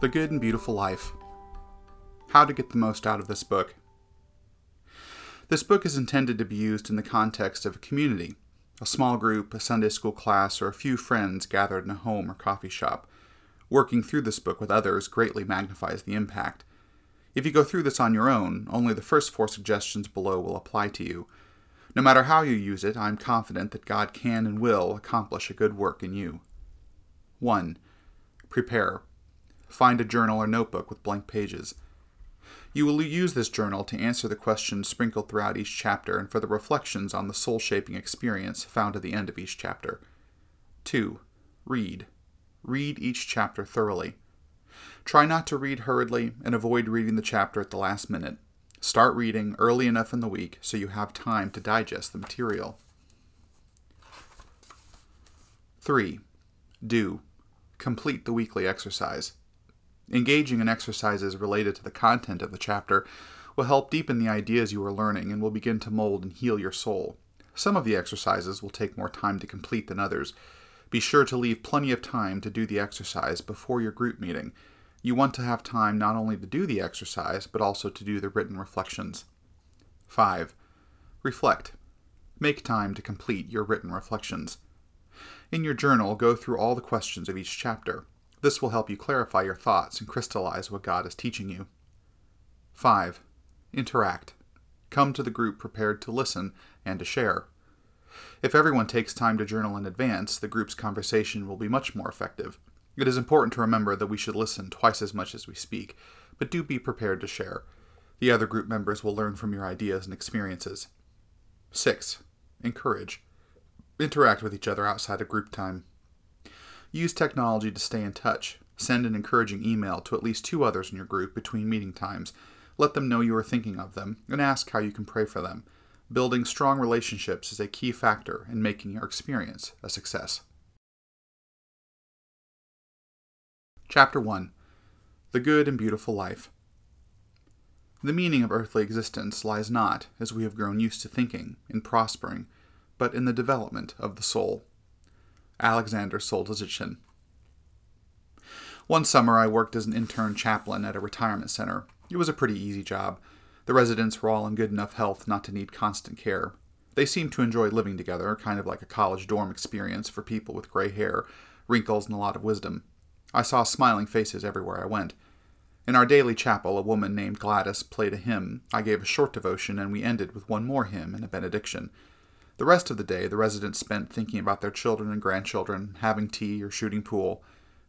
The Good and Beautiful Life How to Get the Most Out of This Book. This book is intended to be used in the context of a community, a small group, a Sunday school class, or a few friends gathered in a home or coffee shop. Working through this book with others greatly magnifies the impact. If you go through this on your own, only the first four suggestions below will apply to you. No matter how you use it, I am confident that God can and will accomplish a good work in you. 1. Prepare. Find a journal or notebook with blank pages. You will use this journal to answer the questions sprinkled throughout each chapter and for the reflections on the soul shaping experience found at the end of each chapter. 2. Read. Read each chapter thoroughly. Try not to read hurriedly and avoid reading the chapter at the last minute. Start reading early enough in the week so you have time to digest the material. 3. Do. Complete the weekly exercise. Engaging in exercises related to the content of the chapter will help deepen the ideas you are learning and will begin to mold and heal your soul. Some of the exercises will take more time to complete than others. Be sure to leave plenty of time to do the exercise before your group meeting. You want to have time not only to do the exercise, but also to do the written reflections. 5. Reflect. Make time to complete your written reflections. In your journal, go through all the questions of each chapter. This will help you clarify your thoughts and crystallize what God is teaching you. 5. Interact. Come to the group prepared to listen and to share. If everyone takes time to journal in advance, the group's conversation will be much more effective. It is important to remember that we should listen twice as much as we speak, but do be prepared to share. The other group members will learn from your ideas and experiences. 6. Encourage. Interact with each other outside of group time. Use technology to stay in touch. Send an encouraging email to at least two others in your group between meeting times. Let them know you are thinking of them, and ask how you can pray for them. Building strong relationships is a key factor in making your experience a success. Chapter 1 The Good and Beautiful Life. The meaning of earthly existence lies not, as we have grown used to thinking, in prospering, but in the development of the soul. Alexander Solzhenitsyn. One summer, I worked as an intern chaplain at a retirement center. It was a pretty easy job. The residents were all in good enough health not to need constant care. They seemed to enjoy living together, kind of like a college dorm experience for people with gray hair, wrinkles, and a lot of wisdom. I saw smiling faces everywhere I went. In our daily chapel, a woman named Gladys played a hymn. I gave a short devotion, and we ended with one more hymn and a benediction. The rest of the day, the residents spent thinking about their children and grandchildren, having tea, or shooting pool.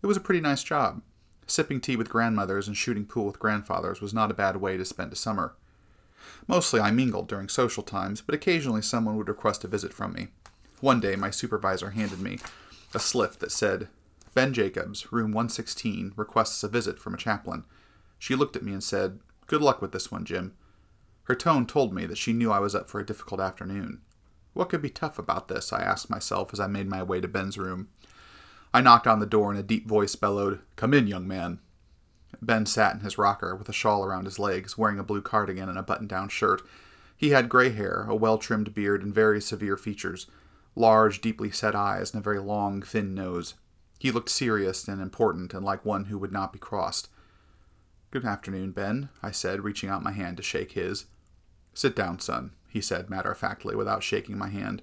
It was a pretty nice job. Sipping tea with grandmothers and shooting pool with grandfathers was not a bad way to spend a summer. Mostly I mingled during social times, but occasionally someone would request a visit from me. One day, my supervisor handed me a slip that said, Ben Jacobs, room 116, requests a visit from a chaplain. She looked at me and said, Good luck with this one, Jim. Her tone told me that she knew I was up for a difficult afternoon. What could be tough about this? I asked myself as I made my way to Ben's room. I knocked on the door and a deep voice bellowed, Come in, young man. Ben sat in his rocker with a shawl around his legs, wearing a blue cardigan and a button down shirt. He had gray hair, a well trimmed beard, and very severe features large, deeply set eyes, and a very long, thin nose. He looked serious and important and like one who would not be crossed. Good afternoon, Ben, I said, reaching out my hand to shake his. Sit down, son, he said matter of factly, without shaking my hand.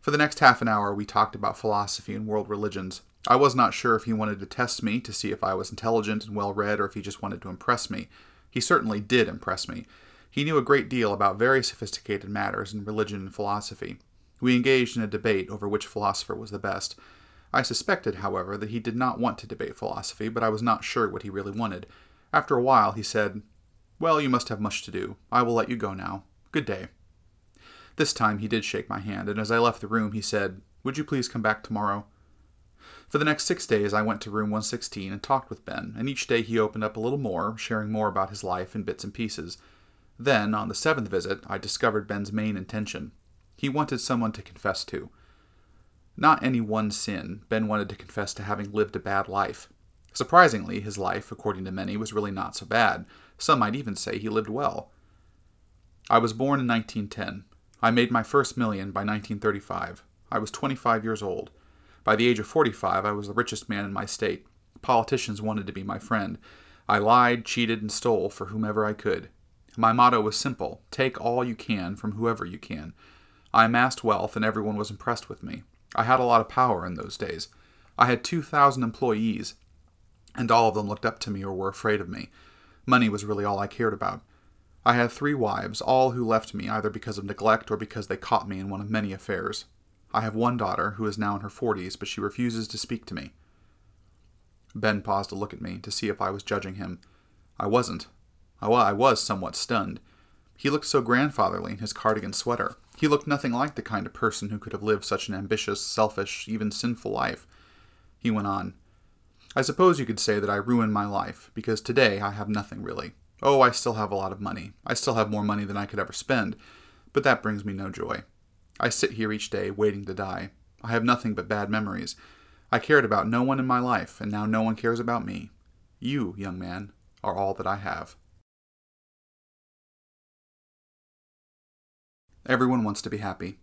For the next half an hour, we talked about philosophy and world religions. I was not sure if he wanted to test me to see if I was intelligent and well read or if he just wanted to impress me. He certainly did impress me. He knew a great deal about very sophisticated matters in religion and philosophy. We engaged in a debate over which philosopher was the best. I suspected, however, that he did not want to debate philosophy, but I was not sure what he really wanted. After a while, he said, Well, you must have much to do. I will let you go now. Good day. This time he did shake my hand, and as I left the room, he said, Would you please come back tomorrow? For the next six days, I went to room 116 and talked with Ben, and each day he opened up a little more, sharing more about his life in bits and pieces. Then, on the seventh visit, I discovered Ben's main intention. He wanted someone to confess to. Not any one sin, Ben wanted to confess to having lived a bad life. Surprisingly, his life, according to many, was really not so bad. Some might even say he lived well. I was born in 1910. I made my first million by 1935. I was 25 years old. By the age of 45, I was the richest man in my state. Politicians wanted to be my friend. I lied, cheated, and stole for whomever I could. My motto was simple take all you can from whoever you can. I amassed wealth, and everyone was impressed with me. I had a lot of power in those days. I had 2,000 employees, and all of them looked up to me or were afraid of me. Money was really all I cared about. I had three wives, all who left me either because of neglect or because they caught me in one of many affairs. I have one daughter who is now in her forties, but she refuses to speak to me. Ben paused to look at me to see if I was judging him. I wasn't. Oh, I was somewhat stunned. He looked so grandfatherly in his cardigan sweater. He looked nothing like the kind of person who could have lived such an ambitious, selfish, even sinful life. He went on. I suppose you could say that I ruined my life, because today I have nothing really. Oh, I still have a lot of money. I still have more money than I could ever spend, but that brings me no joy. I sit here each day waiting to die. I have nothing but bad memories. I cared about no one in my life, and now no one cares about me. You, young man, are all that I have. Everyone wants to be happy.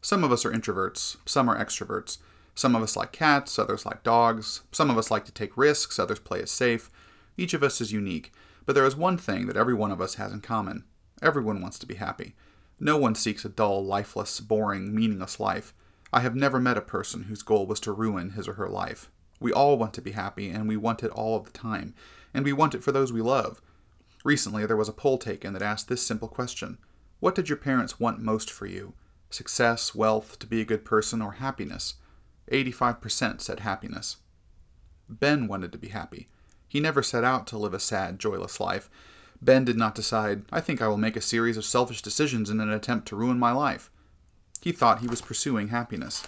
Some of us are introverts, some are extroverts. Some of us like cats, others like dogs. Some of us like to take risks, others play it safe. Each of us is unique, but there is one thing that every one of us has in common. Everyone wants to be happy. No one seeks a dull, lifeless, boring, meaningless life. I have never met a person whose goal was to ruin his or her life. We all want to be happy, and we want it all of the time. And we want it for those we love. Recently, there was a poll taken that asked this simple question What did your parents want most for you? Success, wealth, to be a good person, or happiness? 85% said happiness. Ben wanted to be happy. He never set out to live a sad, joyless life. Ben did not decide, I think I will make a series of selfish decisions in an attempt to ruin my life. He thought he was pursuing happiness.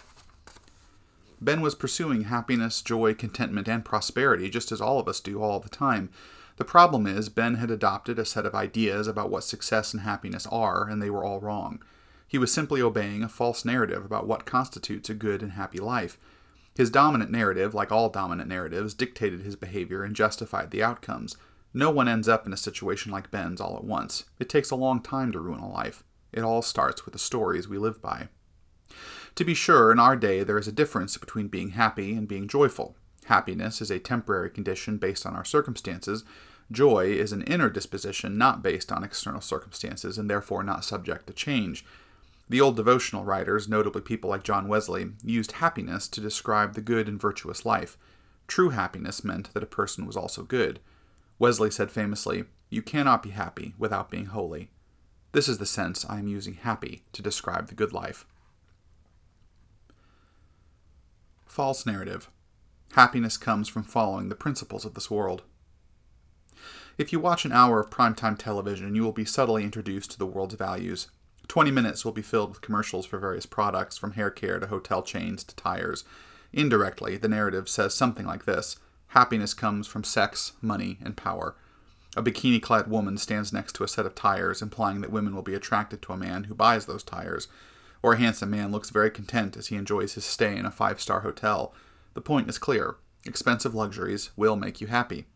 Ben was pursuing happiness, joy, contentment, and prosperity, just as all of us do all the time. The problem is, Ben had adopted a set of ideas about what success and happiness are, and they were all wrong. He was simply obeying a false narrative about what constitutes a good and happy life. His dominant narrative, like all dominant narratives, dictated his behavior and justified the outcomes. No one ends up in a situation like Ben's all at once. It takes a long time to ruin a life. It all starts with the stories we live by. To be sure, in our day there is a difference between being happy and being joyful. Happiness is a temporary condition based on our circumstances. Joy is an inner disposition not based on external circumstances and therefore not subject to change. The old devotional writers, notably people like John Wesley, used happiness to describe the good and virtuous life. True happiness meant that a person was also good. Wesley said famously, You cannot be happy without being holy. This is the sense I am using happy to describe the good life. False narrative. Happiness comes from following the principles of this world. If you watch an hour of primetime television, you will be subtly introduced to the world's values. 20 minutes will be filled with commercials for various products, from hair care to hotel chains to tires. Indirectly, the narrative says something like this Happiness comes from sex, money, and power. A bikini clad woman stands next to a set of tires, implying that women will be attracted to a man who buys those tires. Or a handsome man looks very content as he enjoys his stay in a five star hotel. The point is clear expensive luxuries will make you happy.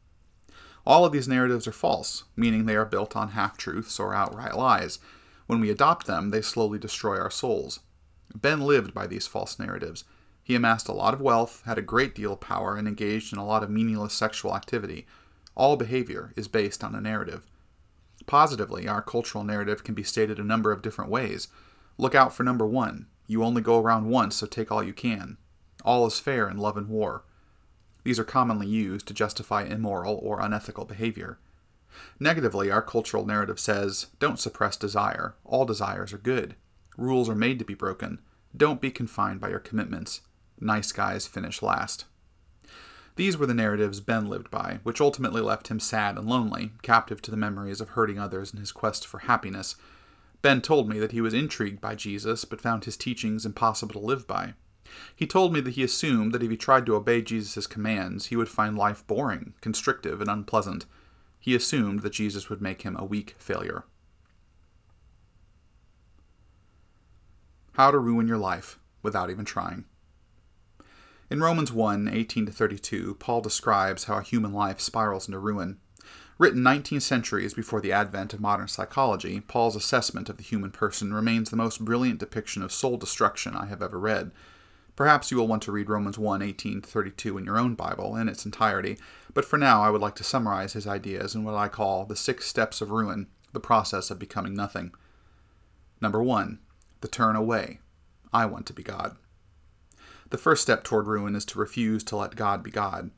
All of these narratives are false, meaning they are built on half truths or outright lies. When we adopt them, they slowly destroy our souls. Ben lived by these false narratives. He amassed a lot of wealth, had a great deal of power, and engaged in a lot of meaningless sexual activity. All behavior is based on a narrative. Positively, our cultural narrative can be stated a number of different ways. Look out for number one you only go around once, so take all you can. All is fair in love and war. These are commonly used to justify immoral or unethical behavior. Negatively, our cultural narrative says don't suppress desire. All desires are good. Rules are made to be broken. Don't be confined by your commitments. Nice guys finish last. These were the narratives Ben lived by, which ultimately left him sad and lonely, captive to the memories of hurting others in his quest for happiness. Ben told me that he was intrigued by Jesus, but found his teachings impossible to live by. He told me that he assumed that if he tried to obey Jesus' commands, he would find life boring, constrictive, and unpleasant. He assumed that Jesus would make him a weak failure. How to ruin your life without even trying. In Romans 1 18 32, Paul describes how a human life spirals into ruin. Written 19 centuries before the advent of modern psychology, Paul's assessment of the human person remains the most brilliant depiction of soul destruction I have ever read. Perhaps you will want to read Romans 1 18 32 in your own Bible in its entirety, but for now I would like to summarize his ideas in what I call the six steps of ruin, the process of becoming nothing. Number one, the turn away. I want to be God. The first step toward ruin is to refuse to let God be God.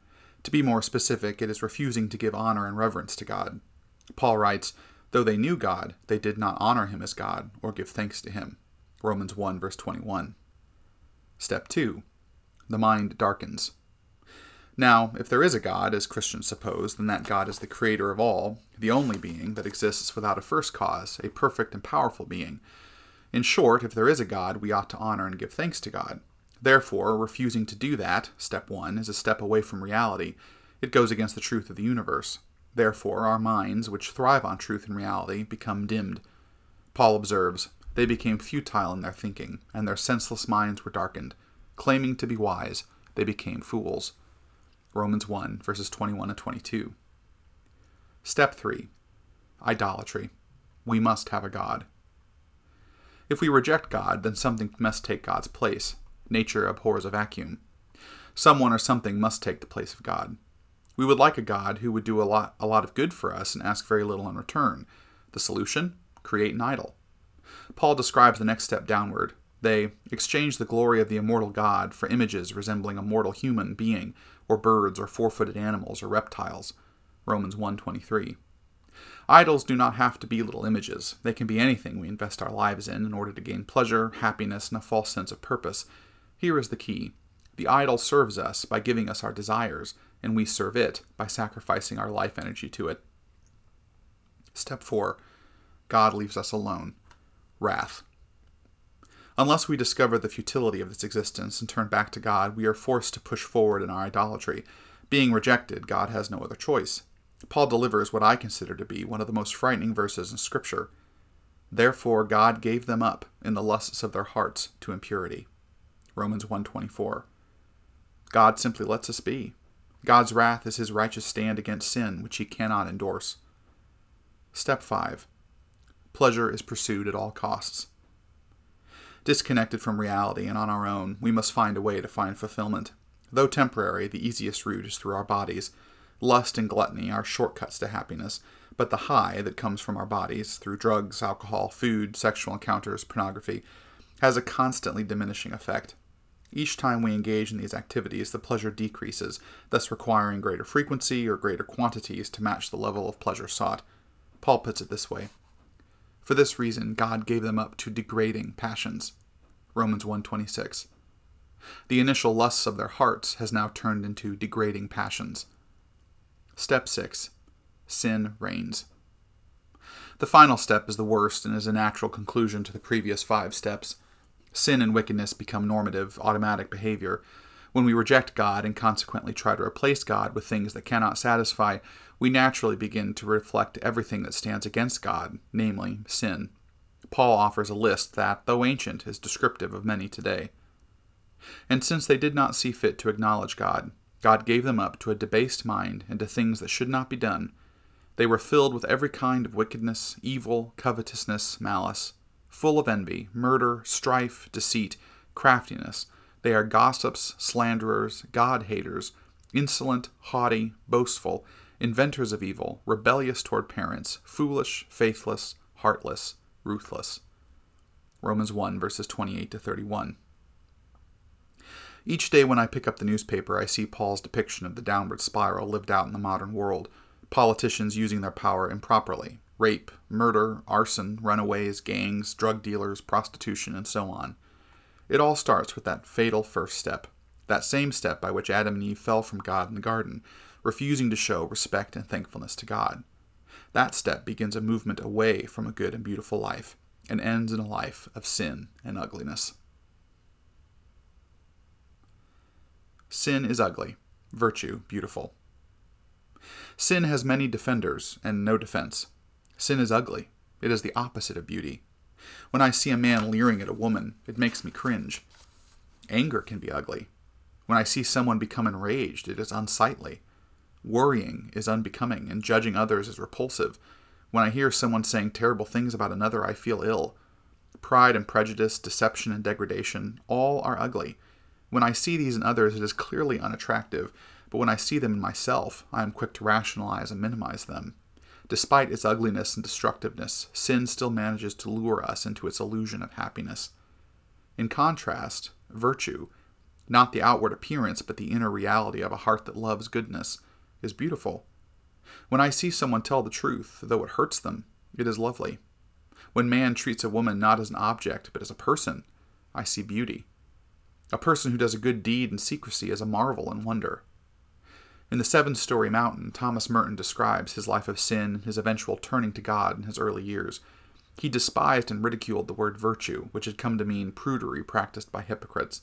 To be more specific, it is refusing to give honor and reverence to God. Paul writes, Though they knew God, they did not honor him as God or give thanks to him. Romans 1, verse 21. Step 2. The mind darkens. Now, if there is a God, as Christians suppose, then that God is the creator of all, the only being that exists without a first cause, a perfect and powerful being. In short, if there is a God, we ought to honor and give thanks to God. Therefore, refusing to do that, step one, is a step away from reality. It goes against the truth of the universe. Therefore, our minds, which thrive on truth and reality, become dimmed. Paul observes, They became futile in their thinking, and their senseless minds were darkened. Claiming to be wise, they became fools. Romans 1, verses 21 and 22. Step 3 Idolatry. We must have a God. If we reject God, then something must take God's place. Nature abhors a vacuum. Someone or something must take the place of God. We would like a God who would do a lot, a lot of good for us and ask very little in return. The solution? Create an idol. Paul describes the next step downward. They exchange the glory of the immortal God for images resembling a mortal human being, or birds, or four-footed animals, or reptiles. Romans 1:23. Idols do not have to be little images. They can be anything we invest our lives in in order to gain pleasure, happiness, and a false sense of purpose. Here is the key the idol serves us by giving us our desires, and we serve it by sacrificing our life energy to it. Step 4 God leaves us alone. Wrath. Unless we discover the futility of this existence and turn back to God, we are forced to push forward in our idolatry. Being rejected, God has no other choice. Paul delivers what I consider to be one of the most frightening verses in Scripture. Therefore God gave them up in the lusts of their hearts to impurity. Romans 1:24. God simply lets us be. God's wrath is his righteous stand against sin, which he cannot endorse. Step 5. Pleasure is pursued at all costs. Disconnected from reality and on our own, we must find a way to find fulfillment. Though temporary, the easiest route is through our bodies. Lust and gluttony are shortcuts to happiness, but the high that comes from our bodies, through drugs, alcohol, food, sexual encounters, pornography, has a constantly diminishing effect. Each time we engage in these activities, the pleasure decreases, thus requiring greater frequency or greater quantities to match the level of pleasure sought. Paul puts it this way For this reason, God gave them up to degrading passions. Romans 1:26. The initial lusts of their hearts has now turned into degrading passions. Step 6. Sin reigns. The final step is the worst and is a natural conclusion to the previous five steps. Sin and wickedness become normative, automatic behavior. When we reject God and consequently try to replace God with things that cannot satisfy, we naturally begin to reflect everything that stands against God, namely sin. Paul offers a list that, though ancient, is descriptive of many today. And since they did not see fit to acknowledge God, God gave them up to a debased mind and to things that should not be done. They were filled with every kind of wickedness, evil, covetousness, malice full of envy, murder, strife, deceit, craftiness. They are gossips, slanderers, God haters, insolent, haughty, boastful, inventors of evil, rebellious toward parents, foolish, faithless, heartless, ruthless. Romans 1, verses 28 to 31. Each day when I pick up the newspaper, I see Paul's depiction of the downward spiral lived out in the modern world politicians using their power improperly, rape, murder, arson, runaways, gangs, drug dealers, prostitution, and so on. It all starts with that fatal first step, that same step by which Adam and Eve fell from God in the garden, refusing to show respect and thankfulness to God. That step begins a movement away from a good and beautiful life and ends in a life of sin and ugliness. Sin is ugly, virtue beautiful. Sin has many defenders and no defense. Sin is ugly. It is the opposite of beauty. When I see a man leering at a woman, it makes me cringe. Anger can be ugly. When I see someone become enraged, it is unsightly. Worrying is unbecoming, and judging others is repulsive. When I hear someone saying terrible things about another, I feel ill. Pride and prejudice, deception and degradation, all are ugly. When I see these in others, it is clearly unattractive, but when I see them in myself, I am quick to rationalize and minimize them. Despite its ugliness and destructiveness, sin still manages to lure us into its illusion of happiness. In contrast, virtue, not the outward appearance, but the inner reality of a heart that loves goodness, is beautiful. When I see someone tell the truth, though it hurts them, it is lovely. When man treats a woman not as an object, but as a person, I see beauty. A person who does a good deed in secrecy is a marvel and wonder. In The Seven Storey Mountain, Thomas Merton describes his life of sin and his eventual turning to God in his early years. He despised and ridiculed the word virtue, which had come to mean prudery practiced by hypocrites.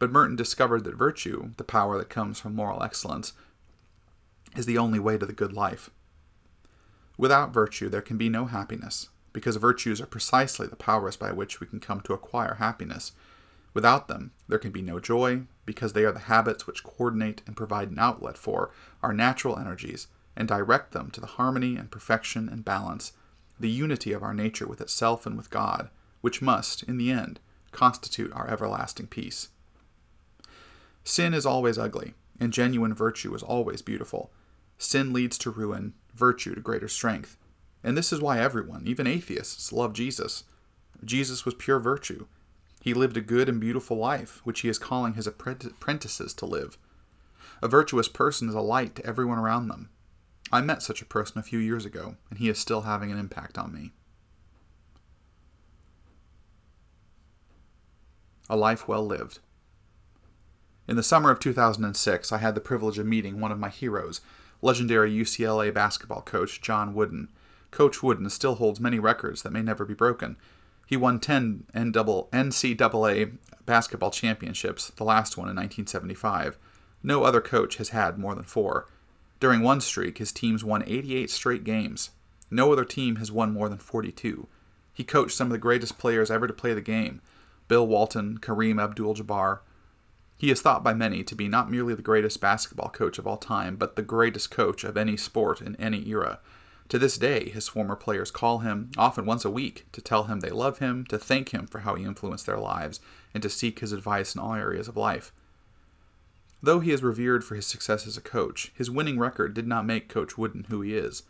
But Merton discovered that virtue, the power that comes from moral excellence, is the only way to the good life. Without virtue, there can be no happiness, because virtues are precisely the powers by which we can come to acquire happiness. Without them, there can be no joy, because they are the habits which coordinate and provide an outlet for our natural energies and direct them to the harmony and perfection and balance, the unity of our nature with itself and with God, which must, in the end, constitute our everlasting peace. Sin is always ugly, and genuine virtue is always beautiful. Sin leads to ruin, virtue to greater strength. And this is why everyone, even atheists, love Jesus. Jesus was pure virtue. He lived a good and beautiful life, which he is calling his apprentices to live. A virtuous person is a light to everyone around them. I met such a person a few years ago, and he is still having an impact on me. A life well lived. In the summer of 2006, I had the privilege of meeting one of my heroes, legendary UCLA basketball coach John Wooden. Coach Wooden still holds many records that may never be broken. He won 10 NCAA basketball championships, the last one in 1975. No other coach has had more than four. During one streak, his teams won 88 straight games. No other team has won more than 42. He coached some of the greatest players ever to play the game Bill Walton, Kareem Abdul Jabbar, he is thought by many to be not merely the greatest basketball coach of all time, but the greatest coach of any sport in any era. To this day, his former players call him, often once a week, to tell him they love him, to thank him for how he influenced their lives, and to seek his advice in all areas of life. Though he is revered for his success as a coach, his winning record did not make Coach Wooden who he is.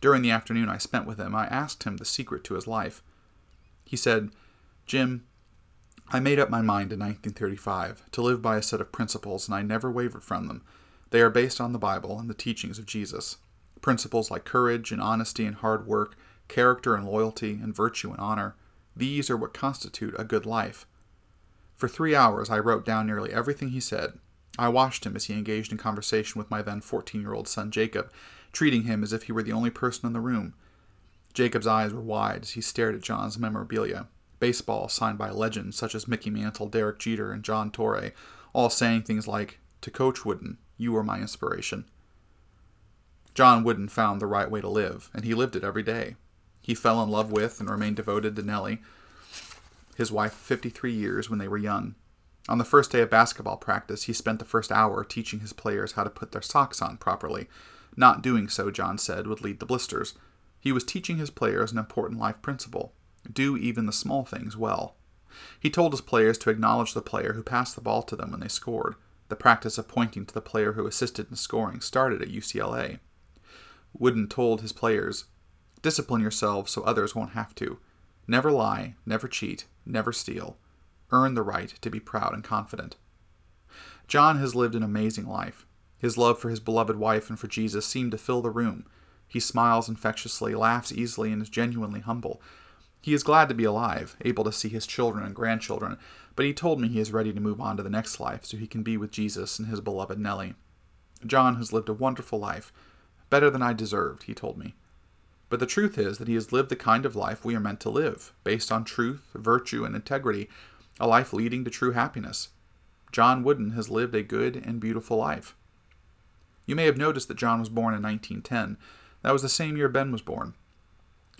During the afternoon I spent with him, I asked him the secret to his life. He said, Jim, I made up my mind in 1935 to live by a set of principles, and I never wavered from them. They are based on the Bible and the teachings of Jesus. Principles like courage and honesty and hard work, character and loyalty, and virtue and honor. These are what constitute a good life. For three hours, I wrote down nearly everything he said. I watched him as he engaged in conversation with my then 14 year old son Jacob, treating him as if he were the only person in the room. Jacob's eyes were wide as he stared at John's memorabilia baseball signed by legends such as Mickey Mantle, Derek Jeter, and Joe Torre, all saying things like, To Coach Wooden, you were my inspiration. John Wooden found the right way to live, and he lived it every day. He fell in love with and remained devoted to Nellie, his wife 53 years when they were young. On the first day of basketball practice, he spent the first hour teaching his players how to put their socks on properly. Not doing so, John said, would lead to blisters. He was teaching his players an important life principle do even the small things well. He told his players to acknowledge the player who passed the ball to them when they scored. The practice of pointing to the player who assisted in scoring started at UCLA. Wooden told his players, Discipline yourselves so others won't have to. Never lie, never cheat, never steal. Earn the right to be proud and confident. John has lived an amazing life. His love for his beloved wife and for Jesus seemed to fill the room. He smiles infectiously, laughs easily, and is genuinely humble. He is glad to be alive, able to see his children and grandchildren, but he told me he is ready to move on to the next life so he can be with Jesus and his beloved Nellie. John has lived a wonderful life, better than I deserved, he told me. But the truth is that he has lived the kind of life we are meant to live, based on truth, virtue, and integrity, a life leading to true happiness. John Wooden has lived a good and beautiful life. You may have noticed that John was born in 1910. That was the same year Ben was born.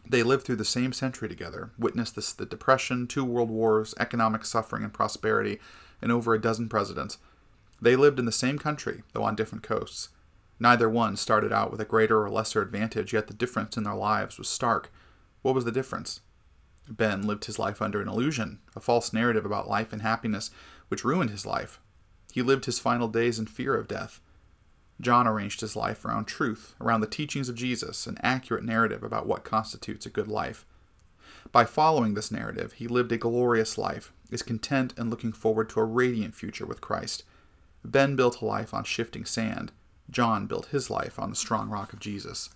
They lived through the same century together, witnessed this, the Depression, two world wars, economic suffering and prosperity, and over a dozen presidents. They lived in the same country, though on different coasts. Neither one started out with a greater or lesser advantage, yet the difference in their lives was stark. What was the difference? Ben lived his life under an illusion, a false narrative about life and happiness, which ruined his life. He lived his final days in fear of death. John arranged his life around truth, around the teachings of Jesus, an accurate narrative about what constitutes a good life. By following this narrative, he lived a glorious life, is content and looking forward to a radiant future with Christ. Ben built a life on shifting sand. John built his life on the strong rock of Jesus.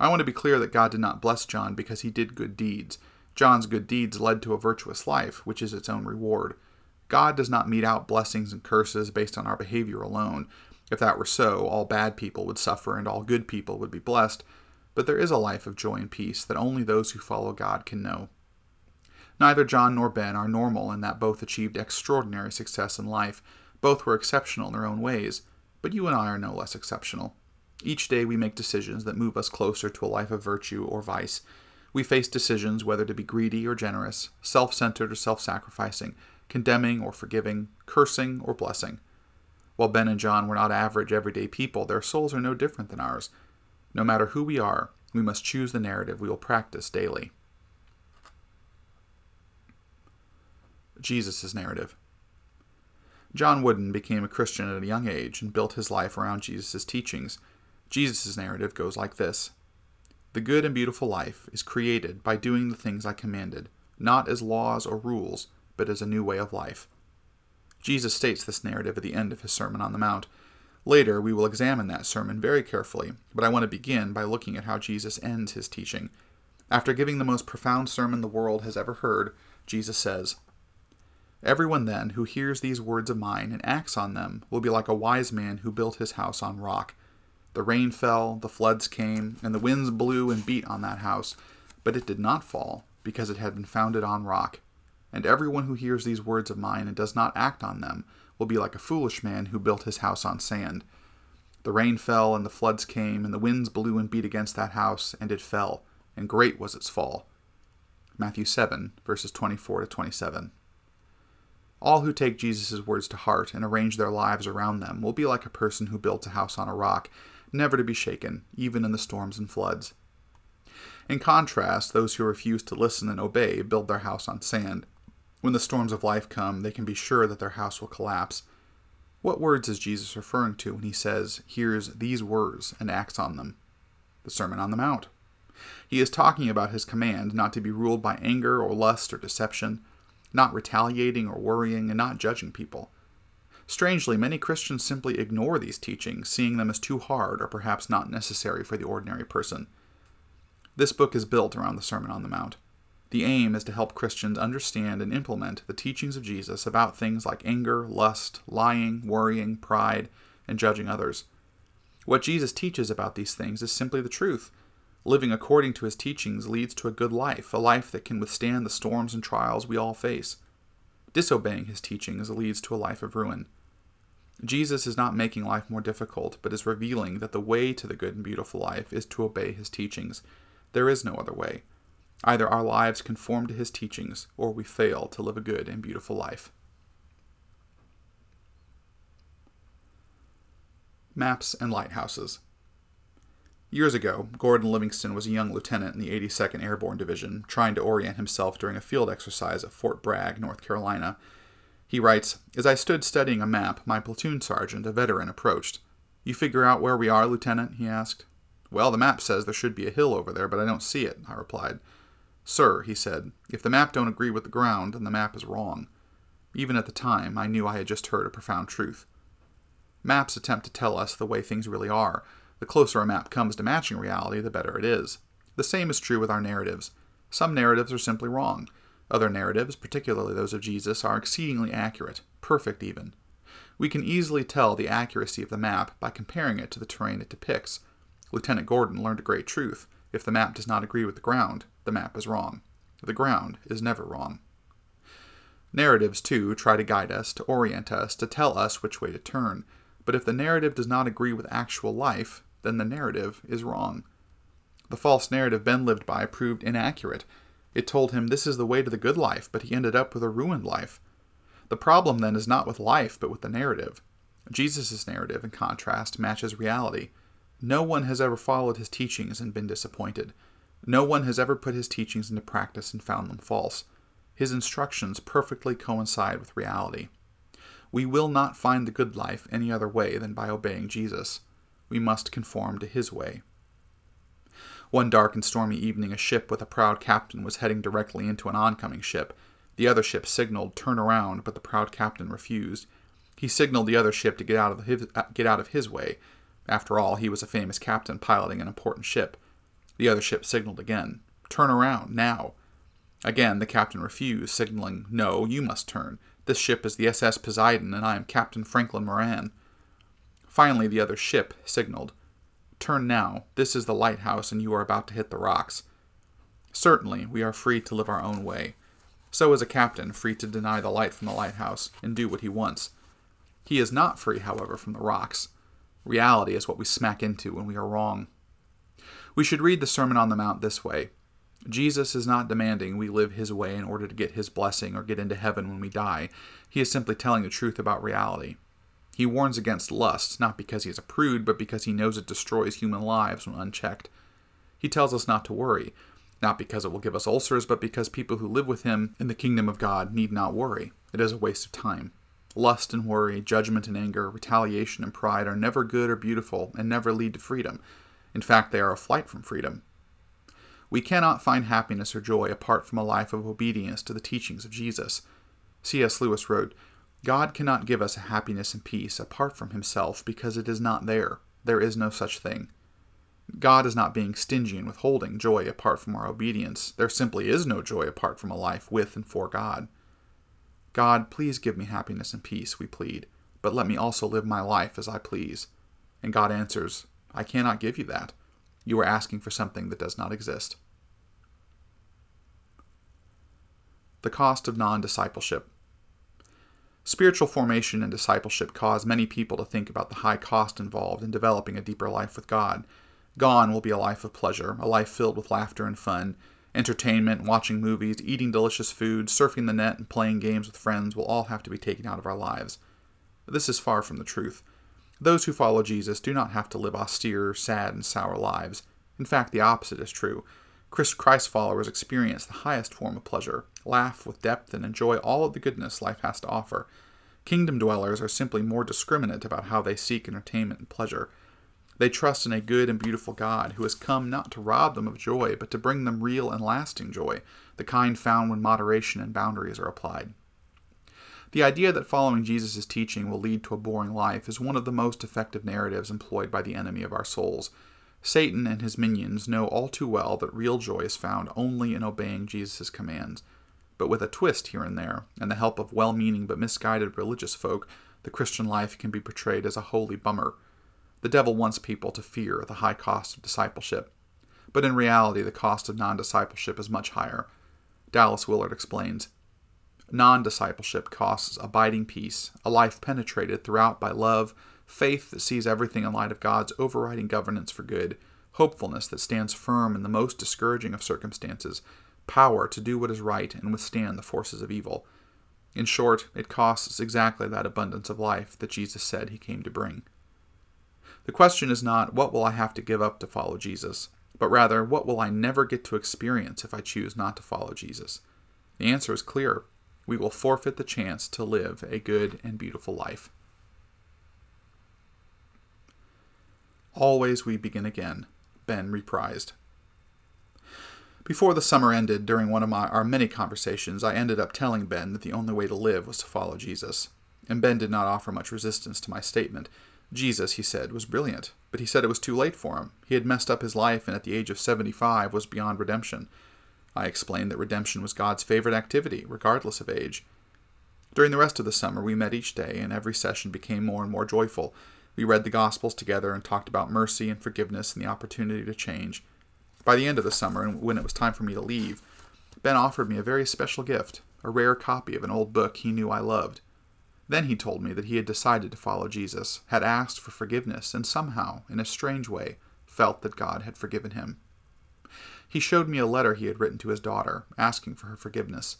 I want to be clear that God did not bless John because he did good deeds. John's good deeds led to a virtuous life, which is its own reward. God does not mete out blessings and curses based on our behavior alone. If that were so, all bad people would suffer and all good people would be blessed. But there is a life of joy and peace that only those who follow God can know. Neither John nor Ben are normal in that both achieved extraordinary success in life. Both were exceptional in their own ways, but you and I are no less exceptional. Each day we make decisions that move us closer to a life of virtue or vice. We face decisions whether to be greedy or generous, self centered or self sacrificing, condemning or forgiving, cursing or blessing. While Ben and John were not average, everyday people, their souls are no different than ours. No matter who we are, we must choose the narrative we will practice daily. Jesus' narrative. John Wooden became a Christian at a young age and built his life around Jesus' teachings. Jesus' narrative goes like this The good and beautiful life is created by doing the things I commanded, not as laws or rules, but as a new way of life. Jesus states this narrative at the end of his Sermon on the Mount. Later, we will examine that sermon very carefully, but I want to begin by looking at how Jesus ends his teaching. After giving the most profound sermon the world has ever heard, Jesus says, Everyone then who hears these words of mine and acts on them will be like a wise man who built his house on rock. The rain fell, the floods came, and the winds blew and beat on that house, but it did not fall, because it had been founded on rock. And everyone who hears these words of mine and does not act on them will be like a foolish man who built his house on sand. The rain fell, and the floods came, and the winds blew and beat against that house, and it fell, and great was its fall. Matthew 7, verses 24 to 27. All who take Jesus' words to heart and arrange their lives around them will be like a person who built a house on a rock, never to be shaken, even in the storms and floods. In contrast, those who refuse to listen and obey build their house on sand. When the storms of life come, they can be sure that their house will collapse. What words is Jesus referring to when he says, hears these words and acts on them? The Sermon on the Mount. He is talking about his command not to be ruled by anger or lust or deception, not retaliating or worrying, and not judging people. Strangely, many Christians simply ignore these teachings, seeing them as too hard or perhaps not necessary for the ordinary person. This book is built around the Sermon on the Mount. The aim is to help Christians understand and implement the teachings of Jesus about things like anger, lust, lying, worrying, pride, and judging others. What Jesus teaches about these things is simply the truth, Living according to his teachings leads to a good life, a life that can withstand the storms and trials we all face. Disobeying his teachings leads to a life of ruin. Jesus is not making life more difficult, but is revealing that the way to the good and beautiful life is to obey his teachings. There is no other way. Either our lives conform to his teachings, or we fail to live a good and beautiful life. Maps and lighthouses. Years ago, Gordon Livingston was a young lieutenant in the 82nd Airborne Division, trying to orient himself during a field exercise at Fort Bragg, North Carolina. He writes As I stood studying a map, my platoon sergeant, a veteran, approached. You figure out where we are, Lieutenant? he asked. Well, the map says there should be a hill over there, but I don't see it, I replied. Sir, he said, if the map don't agree with the ground, then the map is wrong. Even at the time, I knew I had just heard a profound truth. Maps attempt to tell us the way things really are, the closer a map comes to matching reality, the better it is. The same is true with our narratives. Some narratives are simply wrong. Other narratives, particularly those of Jesus, are exceedingly accurate, perfect even. We can easily tell the accuracy of the map by comparing it to the terrain it depicts. Lieutenant Gordon learned a great truth. If the map does not agree with the ground, the map is wrong. The ground is never wrong. Narratives, too, try to guide us, to orient us, to tell us which way to turn. But if the narrative does not agree with actual life, then the narrative is wrong. The false narrative Ben lived by proved inaccurate. It told him this is the way to the good life, but he ended up with a ruined life. The problem then is not with life, but with the narrative. Jesus' narrative, in contrast, matches reality. No one has ever followed his teachings and been disappointed. No one has ever put his teachings into practice and found them false. His instructions perfectly coincide with reality. We will not find the good life any other way than by obeying Jesus. We must conform to his way. One dark and stormy evening, a ship with a proud captain was heading directly into an oncoming ship. The other ship signaled, turn around, but the proud captain refused. He signaled the other ship to get out of his, uh, get out of his way. After all, he was a famous captain piloting an important ship. The other ship signaled again. Turn around, now. Again, the captain refused, signaling, No, you must turn. This ship is the SS Poseidon, and I am Captain Franklin Moran. Finally, the other ship signaled, Turn now. This is the lighthouse, and you are about to hit the rocks. Certainly, we are free to live our own way. So is a captain free to deny the light from the lighthouse and do what he wants. He is not free, however, from the rocks. Reality is what we smack into when we are wrong. We should read the Sermon on the Mount this way Jesus is not demanding we live his way in order to get his blessing or get into heaven when we die. He is simply telling the truth about reality. He warns against lust, not because he is a prude, but because he knows it destroys human lives when unchecked. He tells us not to worry, not because it will give us ulcers, but because people who live with him in the kingdom of God need not worry. It is a waste of time. Lust and worry, judgment and anger, retaliation and pride are never good or beautiful and never lead to freedom. In fact, they are a flight from freedom. We cannot find happiness or joy apart from a life of obedience to the teachings of Jesus. C.S. Lewis wrote, God cannot give us happiness and peace apart from himself because it is not there. There is no such thing. God is not being stingy in withholding joy apart from our obedience. There simply is no joy apart from a life with and for God. God, please give me happiness and peace, we plead, but let me also live my life as I please. And God answers, I cannot give you that. You are asking for something that does not exist. The cost of non discipleship. Spiritual formation and discipleship cause many people to think about the high cost involved in developing a deeper life with God. Gone will be a life of pleasure, a life filled with laughter and fun. Entertainment, watching movies, eating delicious food, surfing the net, and playing games with friends will all have to be taken out of our lives. This is far from the truth. Those who follow Jesus do not have to live austere, sad, and sour lives. In fact, the opposite is true. Christ followers experience the highest form of pleasure, laugh with depth, and enjoy all of the goodness life has to offer. Kingdom dwellers are simply more discriminate about how they seek entertainment and pleasure. They trust in a good and beautiful God who has come not to rob them of joy, but to bring them real and lasting joy, the kind found when moderation and boundaries are applied. The idea that following Jesus' teaching will lead to a boring life is one of the most effective narratives employed by the enemy of our souls. Satan and his minions know all too well that real joy is found only in obeying Jesus' commands. But with a twist here and there, and the help of well meaning but misguided religious folk, the Christian life can be portrayed as a holy bummer. The devil wants people to fear the high cost of discipleship. But in reality, the cost of non discipleship is much higher. Dallas Willard explains Non discipleship costs abiding peace, a life penetrated throughout by love, faith that sees everything in light of God's overriding governance for good, hopefulness that stands firm in the most discouraging of circumstances, power to do what is right and withstand the forces of evil. In short, it costs exactly that abundance of life that Jesus said he came to bring. The question is not, what will I have to give up to follow Jesus, but rather, what will I never get to experience if I choose not to follow Jesus? The answer is clear we will forfeit the chance to live a good and beautiful life. Always We Begin Again, Ben reprised. Before the summer ended, during one of my, our many conversations, I ended up telling Ben that the only way to live was to follow Jesus. And Ben did not offer much resistance to my statement. Jesus, he said, was brilliant, but he said it was too late for him. He had messed up his life and at the age of 75 was beyond redemption. I explained that redemption was God's favorite activity, regardless of age. During the rest of the summer, we met each day, and every session became more and more joyful. We read the Gospels together and talked about mercy and forgiveness and the opportunity to change. By the end of the summer, and when it was time for me to leave, Ben offered me a very special gift a rare copy of an old book he knew I loved. Then he told me that he had decided to follow Jesus, had asked for forgiveness, and somehow, in a strange way, felt that God had forgiven him. He showed me a letter he had written to his daughter, asking for her forgiveness.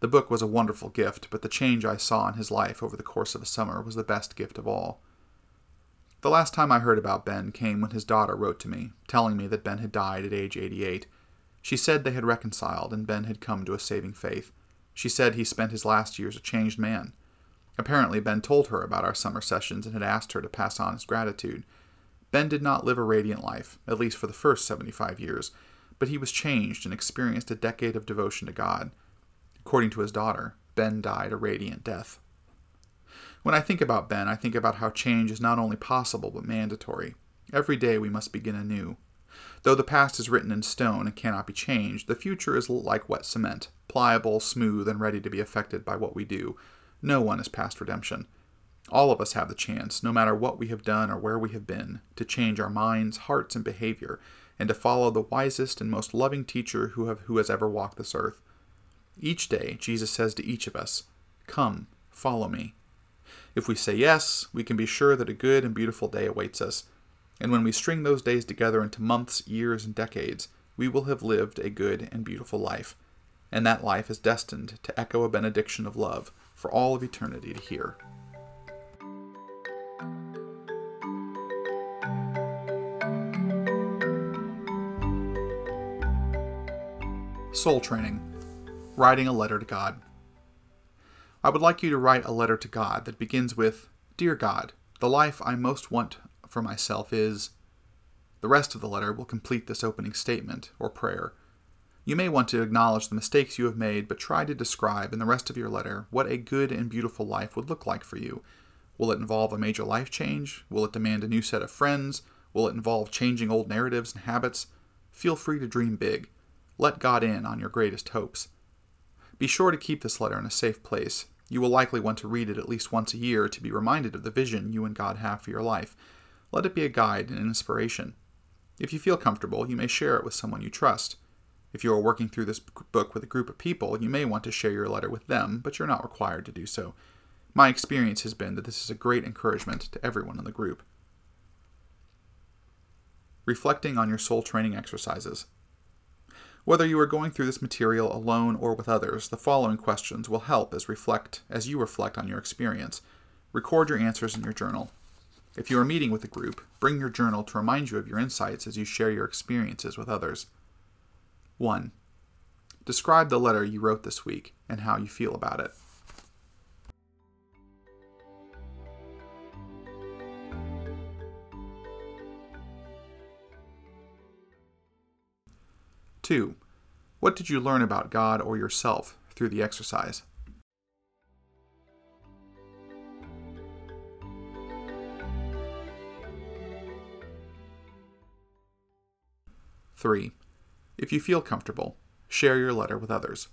The book was a wonderful gift, but the change I saw in his life over the course of a summer was the best gift of all. The last time I heard about Ben came when his daughter wrote to me, telling me that Ben had died at age 88. She said they had reconciled and Ben had come to a saving faith. She said he spent his last years a changed man. Apparently, Ben told her about our summer sessions and had asked her to pass on his gratitude. Ben did not live a radiant life, at least for the first 75 years, but he was changed and experienced a decade of devotion to God. According to his daughter, Ben died a radiant death. When I think about Ben, I think about how change is not only possible but mandatory. Every day we must begin anew. Though the past is written in stone and cannot be changed, the future is like wet cement, pliable, smooth, and ready to be affected by what we do. No one is past redemption. All of us have the chance, no matter what we have done or where we have been, to change our minds, hearts, and behavior, and to follow the wisest and most loving teacher who, have, who has ever walked this earth. Each day, Jesus says to each of us, Come, follow me. If we say yes, we can be sure that a good and beautiful day awaits us. And when we string those days together into months, years, and decades, we will have lived a good and beautiful life. And that life is destined to echo a benediction of love for all of eternity to hear. Soul Training Writing a Letter to God. I would like you to write a letter to God that begins with Dear God, the life I most want for myself is. The rest of the letter will complete this opening statement or prayer. You may want to acknowledge the mistakes you have made, but try to describe in the rest of your letter what a good and beautiful life would look like for you. Will it involve a major life change? Will it demand a new set of friends? Will it involve changing old narratives and habits? Feel free to dream big. Let God in on your greatest hopes. Be sure to keep this letter in a safe place. You will likely want to read it at least once a year to be reminded of the vision you and God have for your life. Let it be a guide and an inspiration. If you feel comfortable, you may share it with someone you trust. If you are working through this book with a group of people, you may want to share your letter with them, but you're not required to do so. My experience has been that this is a great encouragement to everyone in the group. Reflecting on your soul training exercises. Whether you are going through this material alone or with others, the following questions will help as reflect as you reflect on your experience. Record your answers in your journal. If you are meeting with a group, bring your journal to remind you of your insights as you share your experiences with others. 1. Describe the letter you wrote this week and how you feel about it. Two, what did you learn about God or yourself through the exercise? Three, if you feel comfortable, share your letter with others.